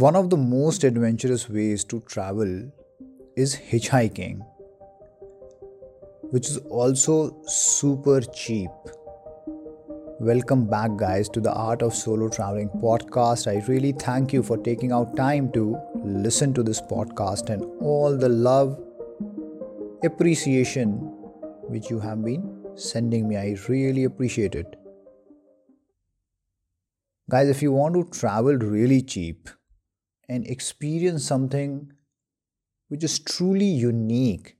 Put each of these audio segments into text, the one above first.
One of the most adventurous ways to travel is hitchhiking, which is also super cheap. Welcome back, guys, to the Art of Solo Traveling podcast. I really thank you for taking out time to listen to this podcast and all the love, appreciation which you have been sending me. I really appreciate it. Guys, if you want to travel really cheap, and experience something which is truly unique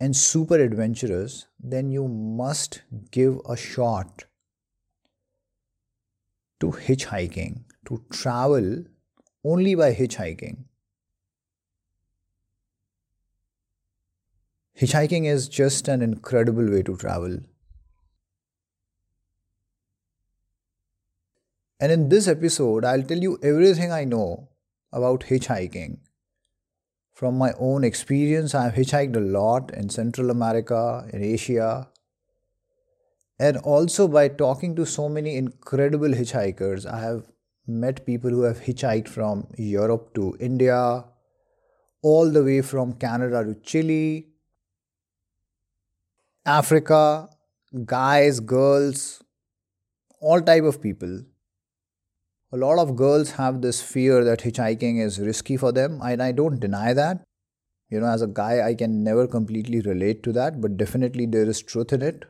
and super adventurous, then you must give a shot to hitchhiking, to travel only by hitchhiking. Hitchhiking is just an incredible way to travel. And in this episode, I'll tell you everything I know about hitchhiking. From my own experience, I've hitchhiked a lot in Central America, in Asia, and also by talking to so many incredible hitchhikers, I have met people who have hitchhiked from Europe to India, all the way from Canada to Chile, Africa, guys, girls, all type of people a lot of girls have this fear that hitchhiking is risky for them and i don't deny that. You know as a guy i can never completely relate to that but definitely there is truth in it.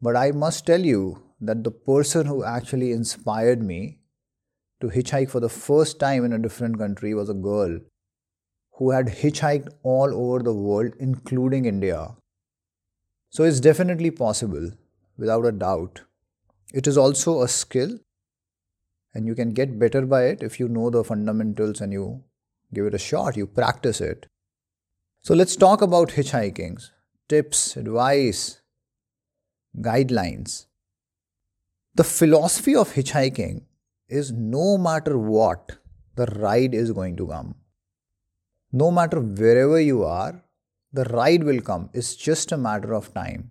But i must tell you that the person who actually inspired me to hitchhike for the first time in a different country was a girl who had hitchhiked all over the world including india. So it's definitely possible without a doubt. It is also a skill and you can get better by it if you know the fundamentals and you give it a shot, you practice it. So let's talk about hitchhiking tips, advice, guidelines. The philosophy of hitchhiking is no matter what, the ride is going to come. No matter wherever you are, the ride will come. It's just a matter of time.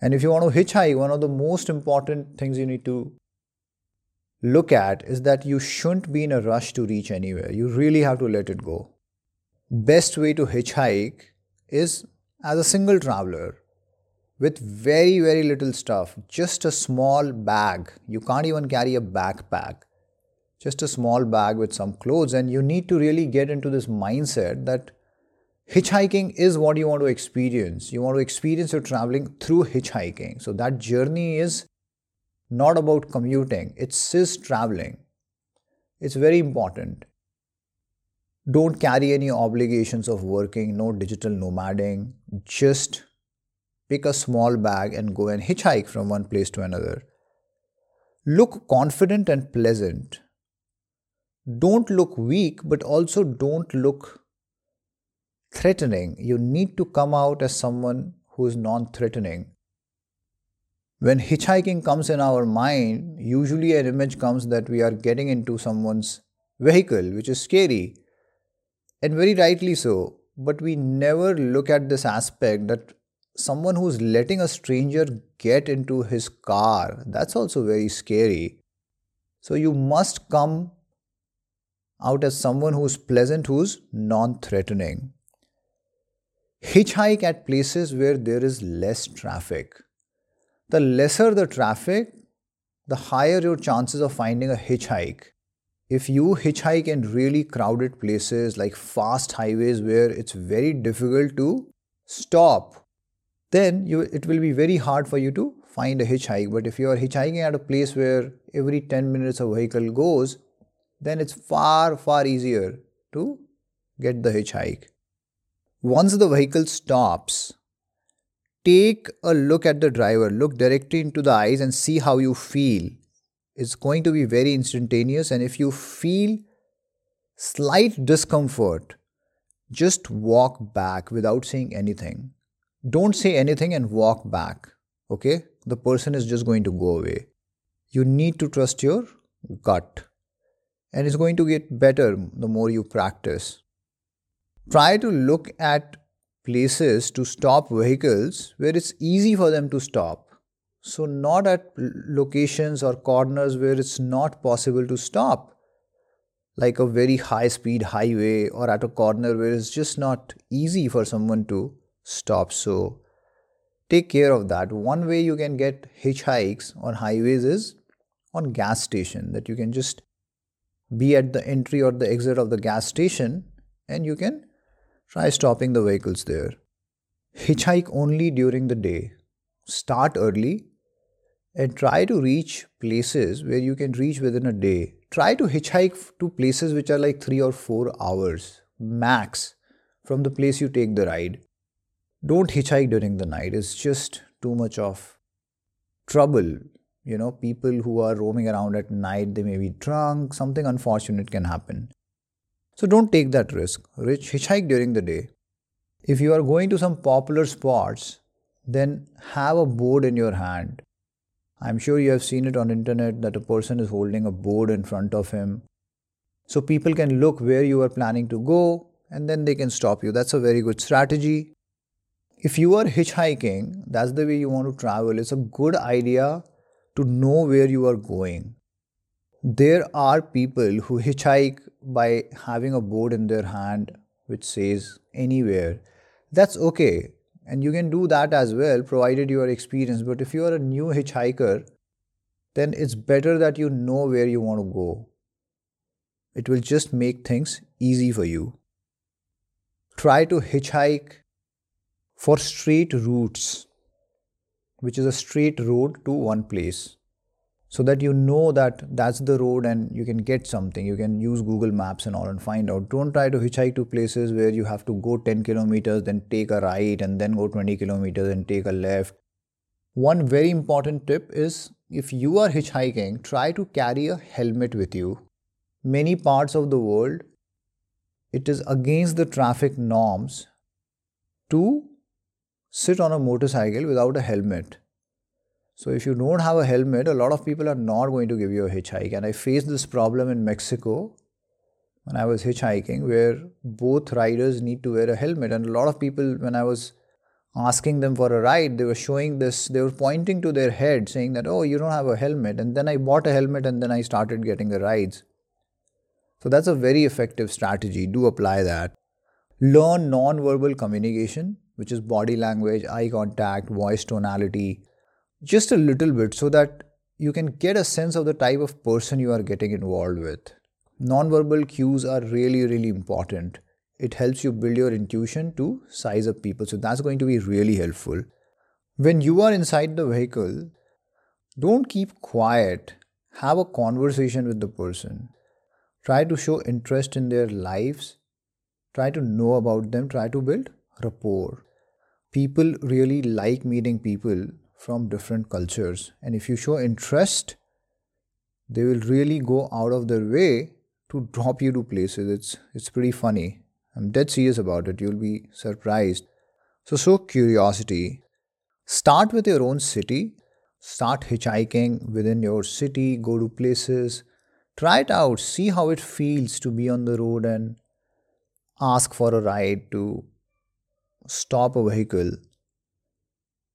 And if you want to hitchhike, one of the most important things you need to look at is that you shouldn't be in a rush to reach anywhere. You really have to let it go. Best way to hitchhike is as a single traveler with very, very little stuff, just a small bag. You can't even carry a backpack, just a small bag with some clothes. And you need to really get into this mindset that hitchhiking is what you want to experience. You want to experience your traveling through hitchhiking. So that journey is not about commuting, it's just traveling. It's very important. Don't carry any obligations of working, no digital nomading. Just pick a small bag and go and hitchhike from one place to another. Look confident and pleasant. Don't look weak, but also don't look threatening. You need to come out as someone who is non threatening. When hitchhiking comes in our mind, usually an image comes that we are getting into someone's vehicle, which is scary, and very rightly so. But we never look at this aspect that someone who's letting a stranger get into his car, that's also very scary. So you must come out as someone who's pleasant, who's non threatening. Hitchhike at places where there is less traffic the lesser the traffic, the higher your chances of finding a hitchhike. If you hitchhike in really crowded places like fast highways where it's very difficult to stop, then you, it will be very hard for you to find a hitchhike. But if you are hitchhiking at a place where every 10 minutes a vehicle goes, then it's far, far easier to get the hitchhike. Once the vehicle stops, take a look at the driver, look directly into the eyes and see how you feel. It's going to be very instantaneous, and if you feel slight discomfort, just walk back without saying anything. Don't say anything and walk back. Okay? The person is just going to go away. You need to trust your gut, and it's going to get better the more you practice. Try to look at places to stop vehicles where it's easy for them to stop. So, not at locations or corners where it's not possible to stop. like a very high speed highway or at a corner where it's just not easy for someone to stop. So take care of that. One way you can get hitchhikes on highways is on gas station that you can just be at the entry or the exit of the gas station and you can try stopping the vehicles there. Hitchhike only during the day. Start early and try to reach places where you can reach within a day. Try to hitchhike to places which are like 3 or 4 hours max from the place you take the ride. Don't hitchhike during the night. It's just too much of trouble. You know, people who are roaming around at night, they may be drunk, something unfortunate can happen. So don't take that risk. Hitchhike during the day. If you are going to some popular spots, then have a board in your hand I'm sure you have seen it on internet that a person is holding a board in front of him. So people can look where you are planning to go and then they can stop you. That's a very good strategy. If you are hitchhiking, that's the way you want to travel. It's a good idea to know where you are going. There are people who hitchhike by having a board in their hand which says anywhere. That's okay and you can do that as well provided you are experienced. But if you are a new hitchhiker then it's better that you know where you want to go. It will just make things easy for you. Try to hitchhike for straight routes which is a straight road to one place so that you know that that's the road and you can get something. You can use google maps and all and find out. Don't try to hitchhike to places where you have to go 10 kilometers then take a right and then go 20 kilometers and take a left. One very important tip is if you are hitchhiking try to carry a helmet with you. Many parts of the world it is against the traffic norms to sit on a motorcycle without a helmet so if you don't have a helmet, a lot of people are not going to give you a hitchhike. And I faced this problem in Mexico when I was hitchhiking, where both riders need to wear a helmet. And a lot of people, when I was asking them for a ride, they were showing this, they were pointing to their head saying that, oh, you don't have a helmet. And then I bought a helmet and then I started getting the rides. So that's a very effective strategy. Do apply that. Learn non-verbal communication, which is body language, eye contact, voice tonality, just a little bit so that you can get a sense of the type of person you are getting involved with. Nonverbal cues are really, really important. It helps you build your intuition to size up people. So that's going to be really helpful. When you are inside the vehicle, don't keep quiet. Have a conversation with the person. Try to show interest in their lives. Try to know about them. Try to build rapport. People really like meeting people from different cultures. And if you show interest, they will really go out of their way to drop you to places. It's it's pretty funny. I'm dead serious about it. You'll be surprised. So show curiosity. Start with your own city. Start hitchhiking within your city. Go to places. Try it out. See how it feels to be on the road and ask for a ride to stop a vehicle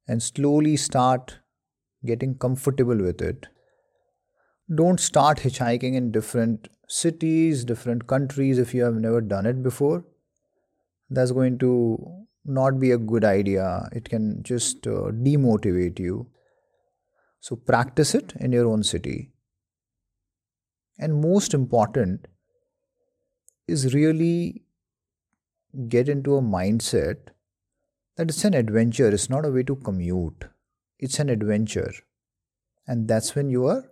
and slowly start getting comfortable with it. Don't start hitchhiking in different cities, different countries if you have never done it before. That's going to not be a good idea. It can just uh, demotivate you. So practice it in your own city. And most important is really get into a mindset that it's an adventure, it's not a way to commute. It's an adventure. And that's when you are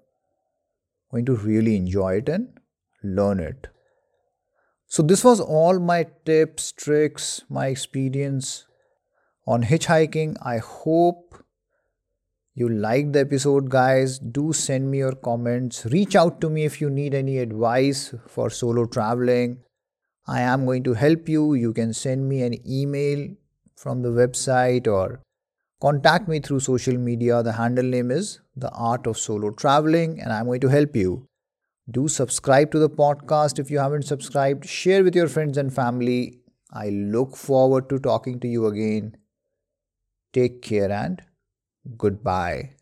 going to really enjoy it and learn it. So, this was all my tips, tricks, my experience on hitchhiking. I hope you liked the episode, guys. Do send me your comments. Reach out to me if you need any advice for solo traveling. I am going to help you. You can send me an email from the website or contact me through social media. The handle name is The Art of Solo Traveling, and I'm going to help you. Do subscribe to the podcast if you haven't subscribed. Share with your friends and family. I look forward to talking to you again. Take care and goodbye.